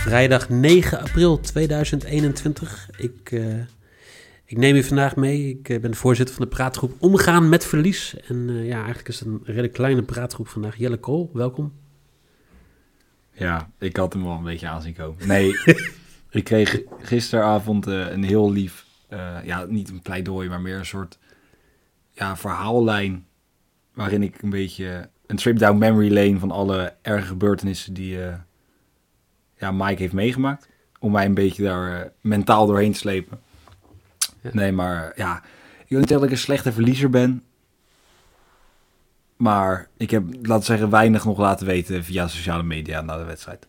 Vrijdag 9 april 2021. Ik, uh, ik neem u vandaag mee. Ik uh, ben de voorzitter van de praatgroep Omgaan met Verlies. En uh, ja, eigenlijk is het een redelijk kleine praatgroep vandaag. Jelle Kool, welkom. Ja, ik had hem wel een beetje aanzien komen. Nee, ik kreeg gisteravond een heel lief, ja, niet een pleidooi, maar meer een soort ja, verhaallijn. Waarin ik een beetje een trip down memory lane van alle erge gebeurtenissen die ja, Mike heeft meegemaakt. Om mij een beetje daar uh, mentaal doorheen te slepen. Ja. Nee, maar ja, ik wil niet dat ik een slechte verliezer ben. Maar ik heb, laten zeggen, weinig nog laten weten via sociale media na de wedstrijd.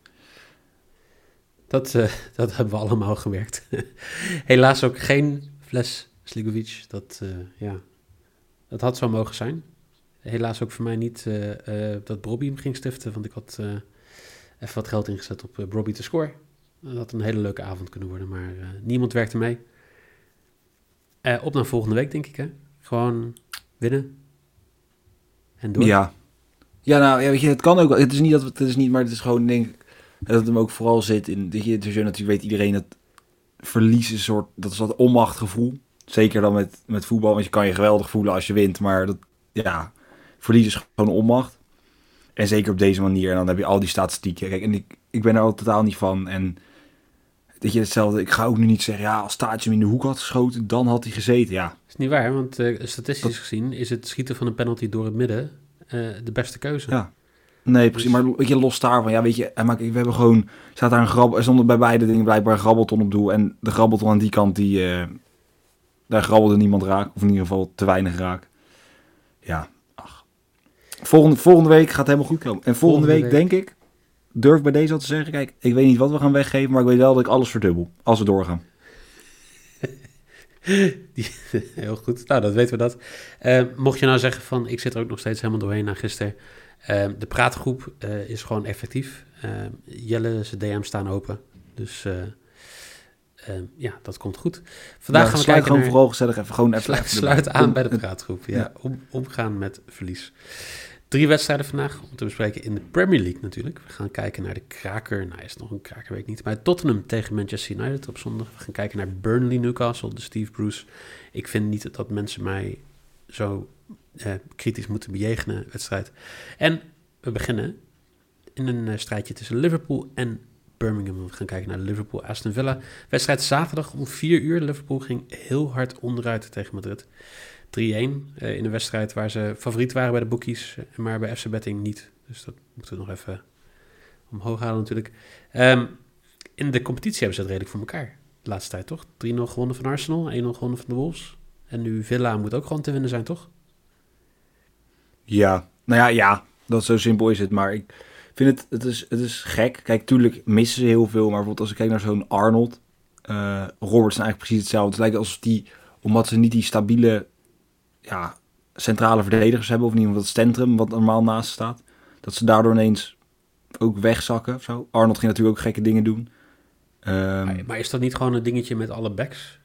Dat, uh, dat hebben we allemaal gewerkt. Helaas ook geen fles Sligovic. Dat, uh, ja, dat had zo mogen zijn. Helaas ook voor mij niet dat Bobby hem ging stiften. Want ik had even wat geld ingezet op uh, Robbie te score. Dat had een hele leuke avond kunnen worden, maar uh, niemand werkte mee. Uh, op naar volgende week, denk ik, hè? Gewoon winnen. En door. Ja. Ja, nou, ja, weet je, het kan ook. Het is niet dat het is niet, maar het is gewoon, denk ik, dat het hem ook vooral zit in. Dat je, dus natuurlijk weet iedereen dat verliezen soort, dat is dat onmachtgevoel. Zeker dan met, met voetbal, want je kan je geweldig voelen als je wint, maar dat, ja, verlies is gewoon onmacht. En zeker op deze manier. En dan heb je al die statistieken. Kijk, en ik, ik ben er al totaal niet van. En dat je hetzelfde. Ik ga ook nu niet zeggen, ja, als Staatje hem in de hoek had geschoten, dan had hij gezeten. Ja. is niet waar, want uh, statistisch gezien is het schieten van een penalty door het midden uh, de beste keuze. Ja. Nee, precies. Dus... Maar weet je, los daarvan, ja, weet je, en we hebben gewoon, staat daar een grabbel, er bij beide dingen blijkbaar een grabbelton op doel. En de grabbelton aan die kant, die, uh, daar grabbelde niemand raak, of in ieder geval te weinig raak. Ja, Volgende, volgende week gaat het helemaal goed komen. En volgende, week, denk ik, durf bij deze al te zeggen, kijk, ik weet niet wat we gaan weggeven, maar ik weet wel dat ik alles verdubbel als we doorgaan. heel goed, nou dat weten we dat. Uh, mocht je nou zeggen van, ik zit er ook nog steeds helemaal doorheen na gisteren. Uh, de praatgroep uh, is gewoon effectief. Jelle, zijn DM staan open. Dus ja, dat komt goed. Vandaag ja, gaan we kijken gewoon naar... vooral gezellig even gewoon even sluit, sluit aan bij de praatgroep. Ja. Om, omgaan met verlies. Drie wedstrijden vandaag om te bespreken in de Premier League natuurlijk. We gaan kijken naar de kraker. Nou, is nog een kraker, weet ik niet. Maar Tottenham tegen Manchester United op zondag. We gaan kijken naar Burnley Newcastle, de Steve Bruce. Ik vind niet dat mensen mij zo eh, kritisch moeten bejegenen, wedstrijd. En we beginnen in een uh, strijdje tussen Liverpool en Birmingham. We gaan kijken naar Liverpool Aston Villa. Wedstrijd zaterdag om 4 uur. Liverpool ging heel hard onderuit tegen Madrid. 3-1 uh, eh, in een wedstrijd waar ze favoriet waren bij de bookies, eh, maar bij FC Betting niet. Dus dat moeten we nog even omhoog halen natuurlijk. Um, in de competitie hebben ze het redelijk voor elkaar. De laatste tijd toch? 3-0 gewonnen van Arsenal, 1-0 gewonnen van de Wolves. En nu Villa moet ook gewoon te winnen zijn, toch? Ja, nou ja, ja. Dat zo simpel is het. Maar ik vind het, het is, het is gek. Kijk, tuurlijk missen ze heel veel. Maar bijvoorbeeld als ik kijk naar zo'n Arnold, uh, Roberts eigenlijk precies hetzelfde. Het lijkt alsof die, omdat ze niet die stabiele ja, centrale verdedigers hebben, of niet iemand het centrum wat normaal naast staat, dat ze daardoor ineens ook wegzakken of zo. Arnold ging natuurlijk ook gekke dingen doen. Um, maar, is dat niet gewoon een dingetje met alle backs?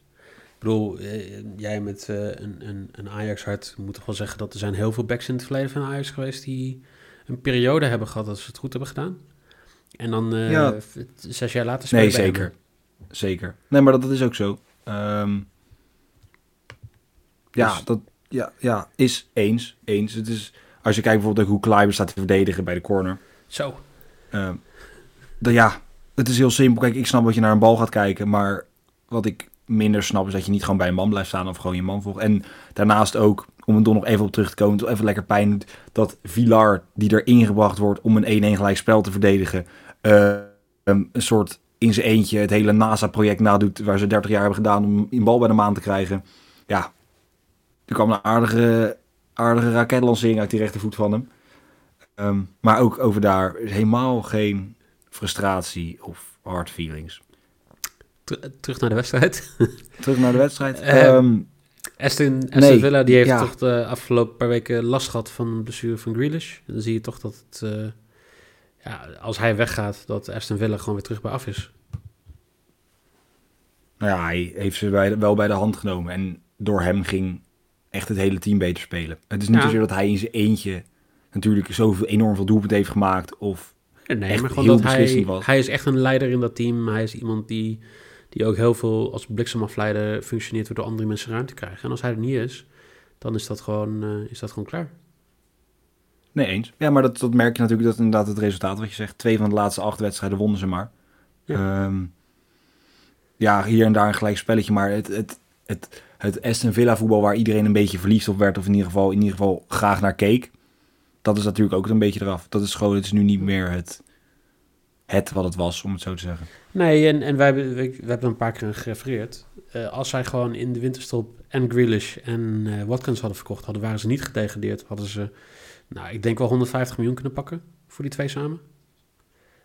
Ik bedoel, eh, jij met uh, een, een, een Ajax-hart moet toch wel zeggen dat er zijn heel veel backs in het verleden van Ajax geweest die een periode hebben gehad dat ze het goed hebben gedaan. En dan uh, ja. zes jaar later spelen. Nee, zeker. Zeker. Nee, maar dat, dat is ook zo. Um, ja, dus- dat, ja, ja, is eens. Eens. Het is, als je kijkt bijvoorbeeld hoe Kleiber staat te verdedigen bij de corner. Zo. Uh, dan, ja, het is heel simpel. Kijk, ik snap dat je naar een bal gaat kijken, maar wat ik minder snap is dat je niet gewoon bij een man blijft staan of gewoon je man volgt. En daarnaast ook, om er toch nog even op terug te komen, toch even lekker pijn doet, dat Villar, die er ingebracht wordt om een 1-1 gelijk spel te verdedigen, uh, een soort in zijn eentje het hele NASA-project nadoet, waar ze 30 jaar hebben gedaan om een bal bij de maan te krijgen. Ja, er kwam een aardige aardige raketlancering uit die rechtervoet van hem. Ehm, maar ook over daar helemaal geen frustratie of hard feelings. Ter- terug naar de wedstrijd. Terug naar de wedstrijd. Ehm, Aston, Aston Nee, Villa die heeft ja. toch de afgelopen paar weken last gehad van een blessure van Grealish. Dan zie je toch dat het, eh, ja, als hij weggaat, dat Aston Villa gewoon weer terug bij af is. nou ja, hij heeft ze bij de- wel bij de hand genomen. En door hem ging echt het hele team beter spelen. Het is niet Ja. zozeer dat hij in zijn eentje natuurlijk zoveel enorm veel doelpunten heeft gemaakt. Of Nee, Echt maar gewoon heel dat hij, was. hij is echt een leider in dat team. Hij is iemand die, die ook heel veel als bliksemafleider functioneert, waardoor andere mensen ruimte krijgen. En als hij er niet is, dan is dat gewoon, eh, is dat gewoon klaar. Nee, eens. Ja, maar dat, dat merk je natuurlijk, dat inderdaad het resultaat wat je zegt. Twee van de laatste acht wedstrijden wonnen ze maar. Ja, ja hier en daar een gelijk spelletje, maar het, het, het, het Aston Villa voetbal waar iedereen een beetje verliefd op werd, of in ieder geval, in ieder geval graag naar keek, dat is natuurlijk ook een beetje eraf. Dat is gewoon, het is nu niet meer het, het wat het was, om het zo te zeggen. Nee, en, en wij, hebben- hebben een paar keer gerefereerd. Eh, als zij gewoon in de winterstop en Grealish en eh, Watkins hadden verkocht hadden, waren ze niet gedegradeerd. Hadden ze, nou, ik denk wel 150 miljoen kunnen pakken voor die twee samen.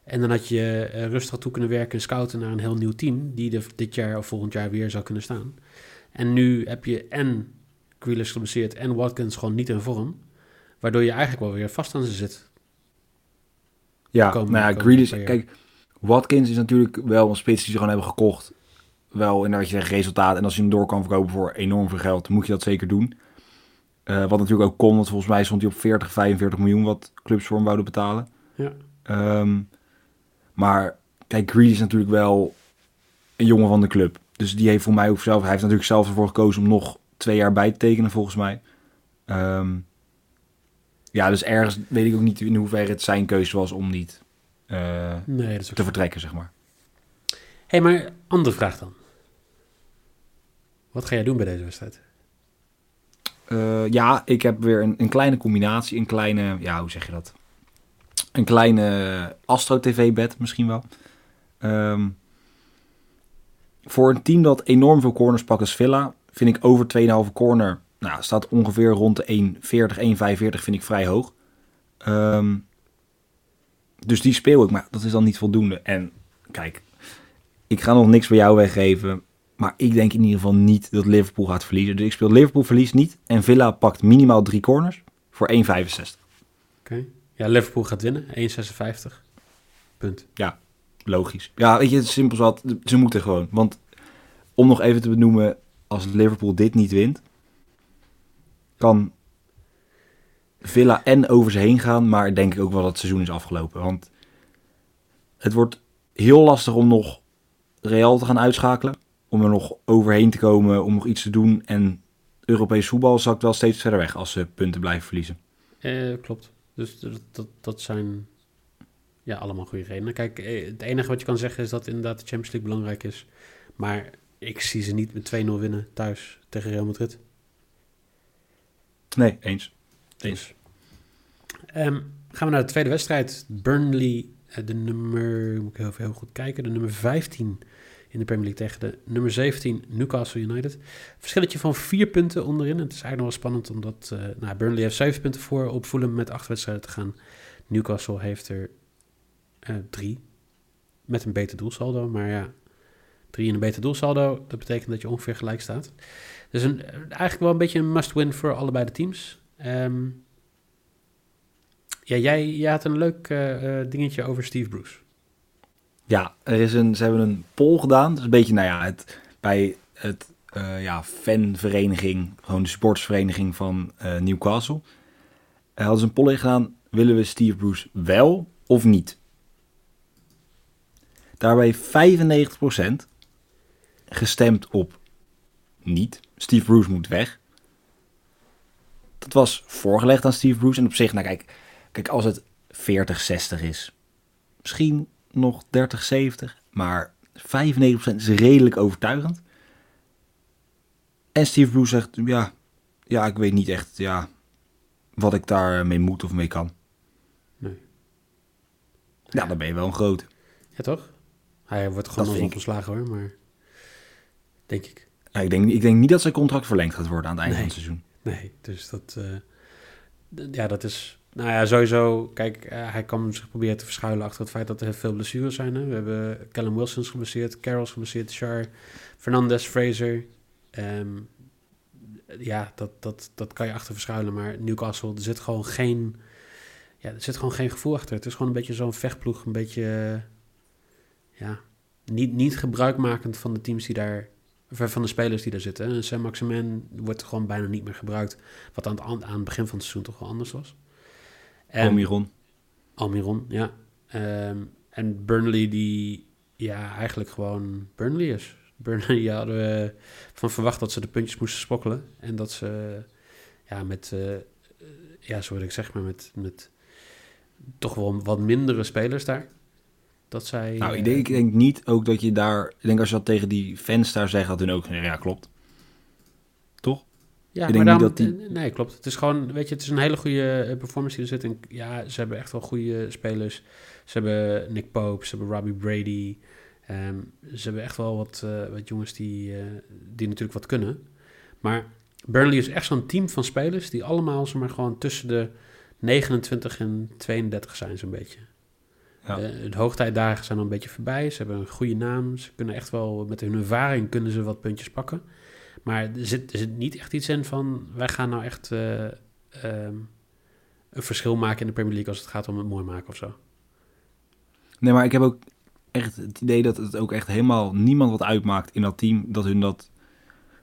En dan had je eh, rustig toe kunnen werken en scouten naar een heel nieuw team, die er dit jaar of volgend jaar weer zou kunnen staan. En nu heb je en Grealish geblesseerd en Watkins gewoon niet in vorm, waardoor je eigenlijk wel weer vast aan ze zit. Ja, nou ja, Grealish, kijk, Watkins is natuurlijk wel een spits die ze gewoon hebben gekocht. Wel inderdaad, je zegt resultaat. En als je hem door kan verkopen voor enorm veel geld, moet je dat zeker doen. Eh, wat natuurlijk ook kon, want volgens mij stond hij op 40, 45 miljoen wat clubs voor hem wouden betalen. Ja. Ehm, maar kijk, Grealish is natuurlijk wel een jongen van de club. Dus die heeft voor mij ook zelf, hij heeft natuurlijk zelf ervoor gekozen om nog twee jaar bij te tekenen, volgens mij. Ehm, ja, dus ergens weet ik ook niet in hoeverre het zijn keuze was om niet eh, Nee, te vertrekken, zeg maar. Hé, hey, maar andere vraag dan. Wat ga jij doen bij deze wedstrijd? Eh, ja, ik heb weer een, een kleine combinatie, een kleine, ja, hoe zeg je dat? Een kleine Astro TV-bed misschien wel. Ehm, voor een team dat enorm veel corners pakt als Villa, vind ik over 2,5 corner, nou, staat ongeveer rond de 1,40, 1,45 vind ik vrij hoog. Ehm, dus die speel ik, maar dat is dan niet voldoende. En kijk, ik ga nog niks voor jou weggeven. Maar ik denk in ieder geval niet dat Liverpool gaat verliezen. Dus ik speel Liverpool verliest niet. En Villa pakt minimaal drie corners voor 1,65. Oké. Ja, Liverpool gaat winnen. 1,56. Punt. Logisch. Ja, weet je, het is simpel zat. Ze moeten gewoon. Want om nog even te benoemen, als Liverpool dit niet wint, kan Villa en over ze heen gaan. Maar denk ik ook wel dat het seizoen is afgelopen. Want het wordt heel lastig om nog Real te gaan uitschakelen. Om er nog overheen te komen, om nog iets te doen. En Europees voetbal zakt wel steeds verder weg als ze punten blijven verliezen. Eh, klopt. Dus dat, dat, dat zijn ja, allemaal goede redenen. Kijk, eh, het enige wat je kan zeggen is dat inderdaad de Champions League belangrijk is. Maar ik zie ze niet met 2-0 winnen thuis tegen Real Madrid. Nee, eens. Dus. Ehm, gaan we naar de tweede wedstrijd. Burnley, eh, de nummer, moet ik heel, heel goed kijken, de nummer 15 in de Premier League tegen de nummer 17 Newcastle United. Verschilletje van vier punten onderin. Het is eigenlijk nog wel spannend omdat eh, nou, Burnley heeft zeven punten voor op Fulham met acht wedstrijden te gaan. Newcastle heeft er eh, drie met een beter doelsaldo. Maar ja, drie in een beter doelsaldo, dat betekent dat je ongeveer gelijk staat. Dus een, eigenlijk wel een beetje een must-win voor allebei de teams. Ehm, ja, jij, jij had een leuk eh, eh, dingetje over Steve Bruce. Ja, er is een, ze hebben een poll gedaan. Is een beetje, nou ja, het, bij het ja, fanvereniging, gewoon de sportsvereniging van Newcastle. Er hadden ze een poll gedaan, willen we Steve Bruce wel of niet? Daarbij 95% gestemd op niet. Steve Bruce moet weg. Dat was voorgelegd aan Steve Bruce. En op zich, nou kijk, kijk als het 40-60 is, misschien nog 30-70, maar 95% is redelijk overtuigend. En Steve Bruce zegt, ja, ja, ik weet niet echt ja, wat ik daar mee moet of mee kan. Nee. Ja, dan ben je wel een grote. Ja, toch? Hij wordt gewoon nog ontslagen hoor, maar denk ik. Ja, ik, denk, ik denk niet dat zijn contract verlengd gaat worden aan het einde Nee. van het seizoen. Nee, dus dat... eh, ja, dat is... Nou ja, sowieso... Kijk, eh, hij kan zich proberen te verschuilen achter het feit dat er heel veel blessures zijn. Hè? We hebben Callum Wilson's geblesseerd, Carroll's geblesseerd, Char, Fernandez, Fraser. Ehm, ja, dat, dat, dat kan je achter verschuilen. Maar Newcastle, er zit gewoon geen... Ja, er zit gewoon geen gevoel achter. Het is gewoon een beetje zo'n vechtploeg. Een beetje... ja, niet, niet gebruikmakend van de teams die daar... Van de spelers die daar zitten. En Sam Maximin wordt gewoon bijna niet meer gebruikt. Wat aan het, an- aan het begin van het seizoen toch wel anders was. En- Almiron. Almiron, ja. Ehm, en Burnley die ja, eigenlijk gewoon Burnley is. Burnley ja, hadden we van verwacht dat ze de puntjes moesten sprokkelen. En dat ze ja, met, eh, eh, ja, zo wil ik zeg maar, met, met toch wel wat mindere spelers daar. Dat zij... Nou, eh, ik denk, ik denk niet ook dat je daar... Ik denk als je dat tegen die fans daar zegt, dat hun ook... Ja, klopt. Toch? Ja, Ik maar daarom- dat eh, Nee, klopt. Het is gewoon, weet je, het is een hele goede eh, performance die er zit. En ja, ze hebben echt wel goede spelers. Ze hebben Nick Pope, ze hebben Robbie Brady. Ehm, ze hebben echt wel wat, eh, wat jongens die, eh, die natuurlijk wat kunnen. Maar Burnley is echt zo'n team van spelers die allemaal zeg maar, gewoon tussen de 29 en 32 zijn, zo'n beetje. Ja. Eh, de hoogtijdagen zijn al een beetje voorbij. Ze hebben een goede naam. Ze kunnen echt wel, met hun ervaring kunnen ze wat puntjes pakken. Maar er zit, er zit niet echt iets in van, wij gaan nou echt eh, ehm, een verschil maken in de Premier League als het gaat om het mooi maken of zo. Nee, maar ik heb ook echt het idee dat het ook echt helemaal niemand wat uitmaakt in dat team. Dat hun dat...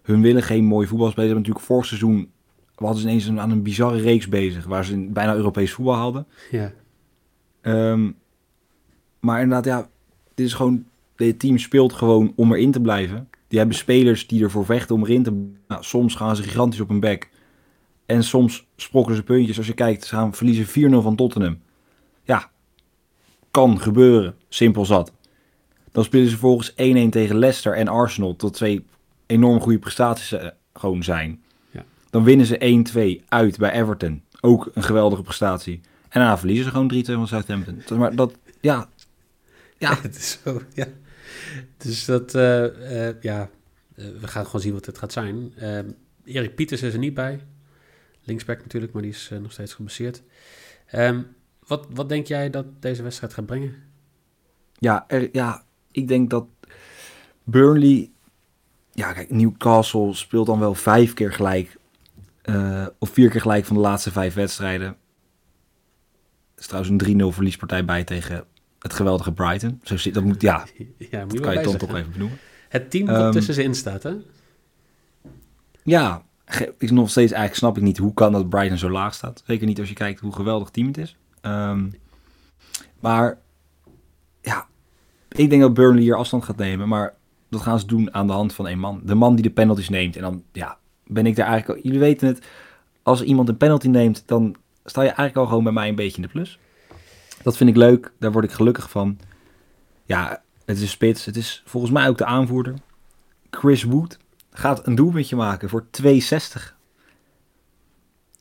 Hun willen geen mooi voetbal spelen. Ze hebben natuurlijk vorig seizoen... We hadden ze ineens een, aan een bizarre reeks bezig. Waar ze bijna Europees voetbal haalden. Ja, Ehm, maar inderdaad, ja, dit is gewoon, dit team speelt gewoon om erin te blijven. Die hebben spelers die ervoor vechten om erin te nou, Soms gaan ze gigantisch op hun bek. En soms sprokkelen ze puntjes. Als je kijkt, ze gaan verliezen 4-0 van Tottenham. Ja, kan gebeuren. Simpel zat. Dan spelen ze volgens 1-1 tegen Leicester en Arsenal. Tot twee enorm goede prestaties eh, gewoon zijn. Ja. Dan winnen ze 1-2 uit bij Everton. Ook een geweldige prestatie. En daarna verliezen ze gewoon 3-2 van Southampton. Maar dat, ja, Ja. het is zo, ja. Dus dat, eh, eh, ja, eh, we gaan gewoon zien wat het gaat zijn. Ehm, Erik Pieters is er niet bij. Linksback natuurlijk, maar die is nog steeds geblesseerd. Ehm, wat, wat denk jij dat deze wedstrijd gaat brengen? Ja, er, ja, ik denk dat Burnley... Ja, kijk, Newcastle speelt dan wel vijf keer gelijk. eh, of vier keer gelijk van de laatste vijf wedstrijden. Er is trouwens een 3-0 verliespartij bij tegen het geweldige Brighton. Zo zit, dat moet, ja, Ja, moet dat kan je dan toch even benoemen. Het team dat Ehm, tussen ze in staat, hè? Ja, ik nog steeds eigenlijk snap ik niet hoe kan dat Brighton zo laag staat. Zeker niet als je kijkt hoe geweldig team het is. Ehm, maar ja, ik denk dat Burnley hier afstand gaat nemen. Maar dat gaan ze doen aan de hand van één man. De man die de penalties neemt. En dan ja, ben ik daar eigenlijk... al- Jullie weten het, als iemand een penalty neemt, dan sta je eigenlijk al gewoon bij mij een beetje in de plus. Dat vind ik leuk, daar word ik gelukkig van. Ja, het is een spits. Het is volgens mij ook de aanvoerder. Chris Wood gaat een doelpuntje maken voor 2,60.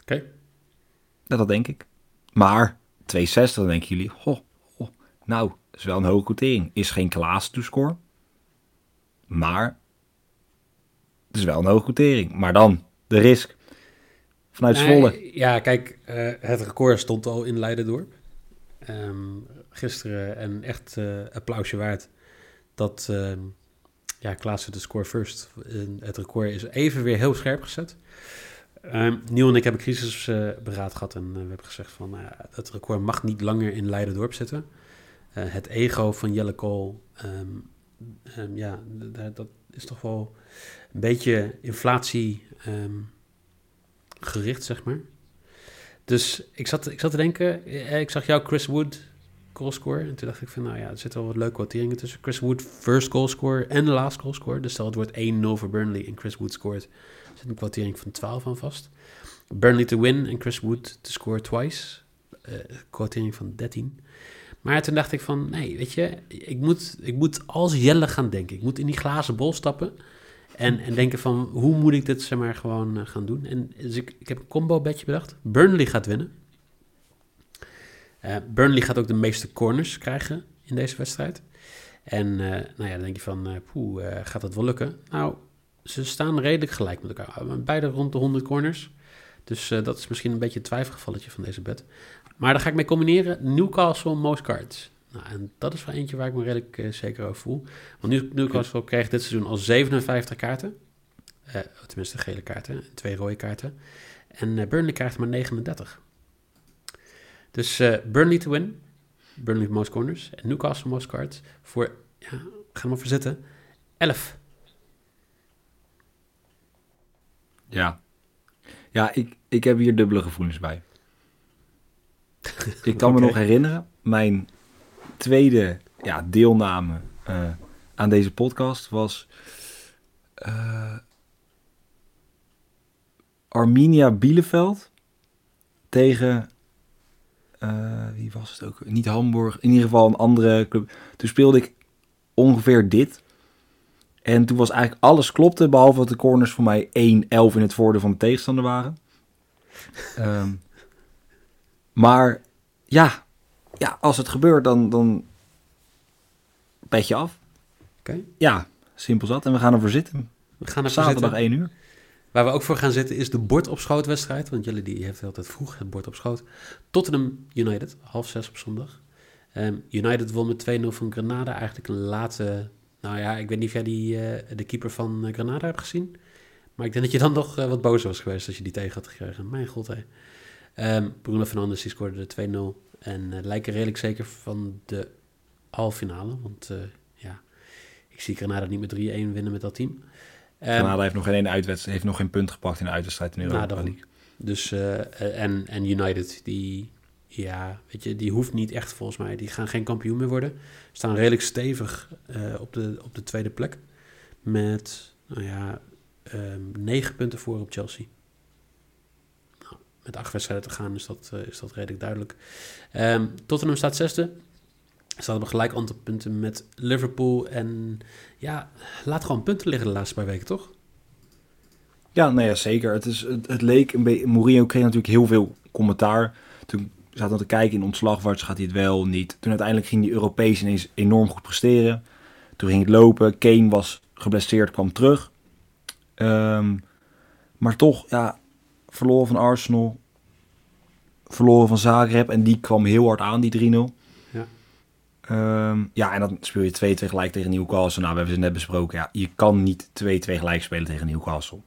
Oké. Ja, dat denk ik. Maar 2,60 dan denken jullie, ho, ho, nou, is wel een hoge quotering. Is geen Klaas toescore. Maar het is wel een hoge quotering. Maar dan de risk vanuit Nee, Zwolle. Ja, kijk, eh, het record stond al in Leidendorp. Ehm, gisteren en echt eh applausje waard dat ehm ja, Klaassen de score first. Het record is even weer heel scherp gezet. Ehm Niel en ik hebben crisisberaad gehad en eh, we hebben gezegd van uh, het record mag niet langer in Leidendorp zitten. Eh, het ego van Jelle Kool, ja, dat is toch wel een beetje inflatie gericht, zeg maar. Dus ik zat, ik zat te denken, eh, ik zag jou Chris Wood goalscore. En toen dacht ik van, nou ja, er zitten wel wat leuke quoteringen tussen. Chris Wood first goalscore en de last goalscore. Dus stel het wordt 1-0 voor Burnley en Chris Wood scoort. Er zit een quotering van 12 aan vast. Burnley to win en Chris Wood to score twice. eh quotering van 13. Maar toen dacht ik van, nee, weet je, ik moet, ik moet als Jelle gaan denken. Ik moet in die glazen bol stappen. En, en denken van, hoe moet ik dit zeg maar gewoon eh, gaan doen? En dus ik, ik heb een combo bedje bedacht. Burnley gaat winnen. Eh, Burnley gaat ook de meeste corners krijgen in deze wedstrijd. En eh, nou ja, dan denk je van, eh poeh, eh, gaat dat wel lukken? Nou, ze staan redelijk gelijk met elkaar. Beide rond de 100 corners. Dus dat is misschien een beetje een twijfelgevalletje van deze bet. Maar daar ga ik mee combineren. Newcastle, most cards. Nou, en dat is wel eentje waar ik me redelijk eh, zeker over voel. Want New- Newcastle kreeg dit seizoen al 57 kaarten. Eh, tenminste, gele kaarten. Twee rode kaarten. En eh, Burnley krijgt maar 39. Dus Burnley to win. Burnley most corners. En Newcastle most cards. Voor, ja, ga er maar voor zitten. 11. Ja. Ja, ik, ik heb hier dubbele gevoelens bij. ik kan me nog herinneren, mijn tweede ja, deelname eh, aan deze podcast was eh, Arminia Bielefeld tegen, eh, wie was het ook? Niet Hamburg, in ieder geval een andere club. Toen speelde ik ongeveer dit. En toen was eigenlijk alles klopte, behalve dat de corners voor mij 1-11 in het voordeel van de tegenstander waren. Ehm, maar ja, ja, als het gebeurt, dan, dan pet je af. Oké. Ja, simpel zat. En we gaan ervoor zitten. We gaan er Zaterdag zitten. 1 uur. Waar we ook voor gaan zitten is de bord op schootwedstrijd. Want jullie die heeft altijd vroeg het bord op schoot. Tottenham United, half zes op zondag. Ehm, United won met 2-0 van Granada. Eigenlijk een late... Nou ja, ik weet niet of jij die, eh, de keeper van eh, Granada hebt gezien. Maar ik denk dat je dan nog eh, wat boos was geweest als je die tegen had gekregen. Mijn god, hé. Ehm, Bruno Fernandes die scoorde de 2-0. En eh, lijken redelijk zeker van de halve finale. Want eh, ja, ik zie Granada niet met 3-1 winnen met dat team. Ehm, Granada heeft nog geen uitwedstrijd, heeft nog geen punt gepakt in de uitwedstrijd in Europa nou. League. Dus, eh, en, en United, die, ja, weet je, die hoeft niet echt volgens mij. Die gaan geen kampioen meer worden. Staan redelijk stevig op, de, op de tweede plek. Met, nou ja, ehm, negen punten voor op Chelsea. Met acht wedstrijden te gaan is dat, eh, is dat redelijk duidelijk. Ehm Tottenham staat zesde. Staat op gelijk aantal punten met Liverpool. En ja, laat gewoon punten liggen de laatste paar weken, toch? Ja, nou ja, zeker. Het, is, het, leek een beetje... Mourinho kreeg natuurlijk heel veel commentaar. Toen zaten we te kijken in ontslagwaarts, gaat hij het wel, niet. Toen uiteindelijk ging die Europees ineens enorm goed presteren. Toen ging het lopen. Kane was geblesseerd, kwam terug. Ehm, maar toch, ja, verloren van Arsenal. Verloren van Zagreb. En die kwam heel hard aan, die 3-0. Ja. Ehm, ja, en dan speel je 2-2 gelijk tegen Newcastle. Nou, we hebben ze net besproken. Ja, je kan niet 2-2 gelijk spelen tegen Newcastle.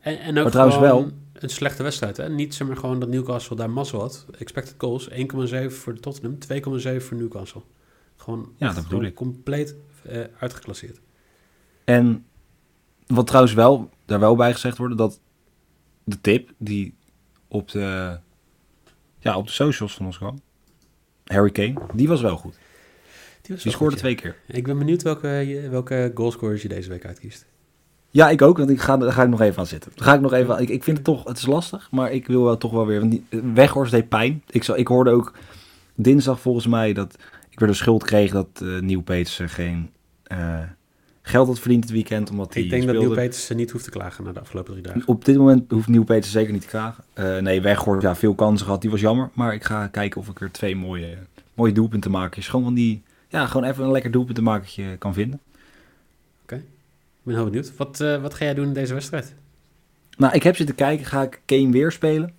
En, en ook Maar trouwens wel- een slechte wedstrijd. Hè? Niet zeg maar gewoon dat Newcastle daar mazzel had. Expected goals 1,7 voor Tottenham, 2,7 voor Newcastle. Gewoon, Ja, dat bedoel ik. compleet eh, uitgeklasseerd. En wat trouwens wel, daar wel bij gezegd worden, dat de tip die op de, ja, op de socials van ons kwam, Harry Kane, die was wel goed. Die, Die scoorde goed, ja. twee keer. Ik ben benieuwd welke, welke goalscorers je deze week uitkiest. Ja, ik ook, want ik ga, daar ga ik nog even aan zitten. Daar ga ik nog even aan, ik, ik vind het toch, het is lastig, maar ik wil wel toch wel weer, want die, Weghorst deed pijn. Ik, zal, ik hoorde ook dinsdag volgens mij dat ik weer de schuld kreeg dat eh Nieuw geen eh, geld had verdiend het weekend, omdat ik denk dat. Neil Peters niet hoeft te klagen na de afgelopen drie dagen. Op dit moment hoeft Nieuw Peter zeker niet te klagen. Eh, nee, Weghorst, ja, veel kansen gehad. Die was jammer. Maar ik ga kijken of ik er twee mooie, mooie doelpunten maken. Gewoon van die, ja, gewoon even een lekker doelpuntenmakertje kan vinden. Ik ben heel benieuwd. Wat, eh, wat ga jij doen in deze wedstrijd? Nou, ik heb zitten kijken. Ga ik Kane weer spelen?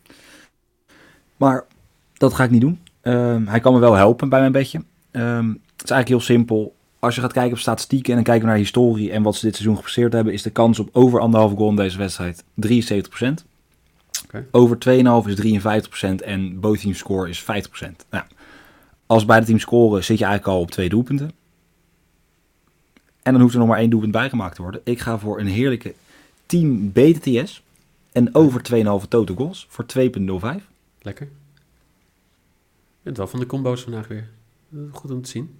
Maar dat ga ik niet doen. Ehm, hij kan me wel helpen bij mijn bedje. Ehm, het is eigenlijk heel simpel. Als je gaat kijken op statistieken en dan kijken we naar historie en wat ze dit seizoen gepresteerd hebben, is de kans op over anderhalve goal in deze wedstrijd 73%. Oké. Over 2,5 is 53% en both teams score is 50%. Nou, als beide teams scoren zit je eigenlijk al op twee doelpunten. En dan hoeft er nog maar één doelpunt bijgemaakt te worden. Ik ga voor een heerlijke team BTTS en over 2,5 total goals voor 2,05. Lekker. Bent wel van de combo's vandaag weer. Goed om te zien.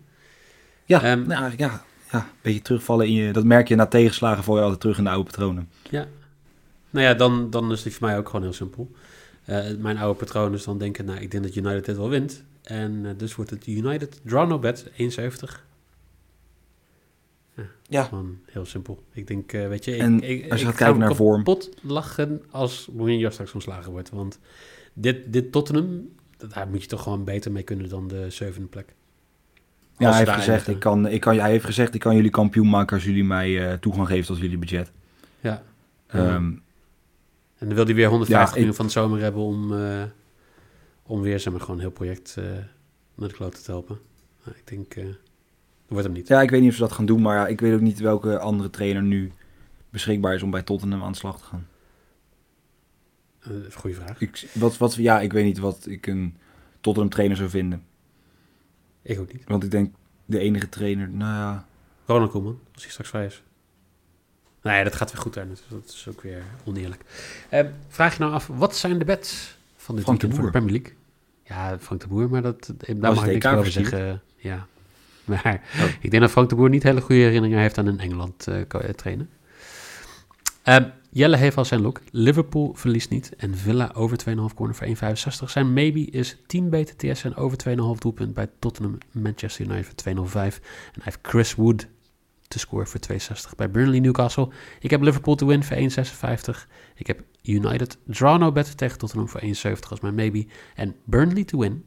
Ja, nou, eigenlijk ja, ja, een beetje terugvallen in je... Dat merk je na tegenslagen val je altijd terug in de oude patronen. Ja. Nou ja, dan, dan is die voor mij ook gewoon heel simpel. Eh, mijn oude patroon is dan denken, nou, ik denk dat United dit wel wint. En eh, dus wordt het United Draw No Bet 1,70. Ja. Gewoon heel simpel. Ik denk, eh, weet je... Ik, En ik, als je ik gaat ga kijken naar vorm. kapot lachen als Mourinho straks ontslagen wordt. Want dit, dit Tottenham, daar moet je toch gewoon beter mee kunnen dan de zevende plek. Ja, hij heeft, gezegd, ik kan, ik kan, hij heeft gezegd, ik kan jullie kampioen maken als jullie mij eh, toegang geven tot jullie budget. Ja. Ehm, En dan wil hij weer 150 Ja, ik- miljoen van de zomer hebben om, eh, om weer zeg maar, gewoon een heel project eh, naar de klote te helpen. Nou, ik denk, dat wordt hem niet. Ja, ik weet niet of ze dat gaan doen, maar ja, ik weet ook niet welke andere trainer nu beschikbaar is om bij Tottenham aan de slag te gaan. Goeie vraag. Ik, wat, wat, ja, ik weet niet wat ik een Tottenham trainer zou vinden. Ik ook niet. Want ik denk, de enige trainer, nou ja... Ronald Koeman, als hij straks vrij is. Nee, dat gaat weer goed daar. Dus dat is ook weer oneerlijk. Eh, vraag je nou af, wat zijn de bets van dit Frank de voor de Boer. Premier League? Ja, Frank de Boer, maar dat, daar Was mag ik niks over zeggen. Ja. Maar Oh. ik denk dat Frank de Boer niet hele goede herinneringen heeft aan een Engeland eh, ko- eh, trainen. Eh, Jelle heeft al zijn look. Liverpool verliest niet. En Villa over 2,5 corner voor 1,65. Zijn maybe is 10 BTTS en over 2,5 doelpunt bij Tottenham Manchester United voor 2,05. En hij heeft Chris Wood te scoren voor 2,60 bij Burnley Newcastle. Ik heb Liverpool te win voor 1,56. Ik heb United draw no bet tegen Tottenham voor 1,70 als mijn maybe. En Burnley to win.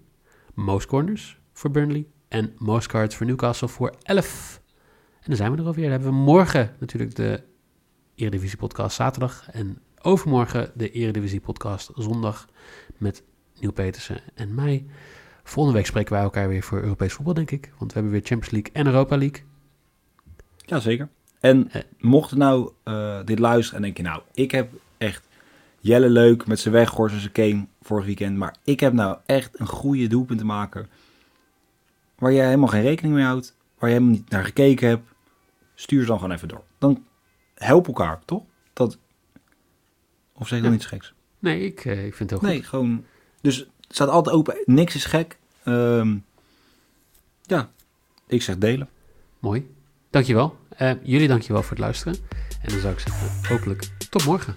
Most corners voor Burnley. En most cards voor Newcastle voor 11. En dan zijn we er alweer. Dan hebben we morgen natuurlijk de Eredivisie podcast zaterdag. En overmorgen de Eredivisie podcast zondag met Nieuw Petersen en mij. Volgende week spreken wij elkaar weer voor Europees voetbal, denk ik. Want we hebben weer Champions League en Europa League. Ja, zeker. En Eh. mocht nou eh, dit luisteren en denk je, nou, ik heb echt Jelle leuk met zijn weghorst en zijn Kane vorig weekend, maar ik heb nou echt een goede doelpunt te maken waar jij helemaal geen rekening mee houdt, waar je helemaal niet naar gekeken hebt, stuur ze dan gewoon even door. Dan help elkaar, toch? Dat, of zeg ik dan iets geks? Nee, ik, eh, ik vind het heel Nee, goed. gewoon, dus het staat altijd open, niks is gek. Ehm, ja, ik zeg delen. Mooi. Dankjewel. Eh jullie dankjewel voor het luisteren. En dan zou ik zeggen, hopelijk tot morgen.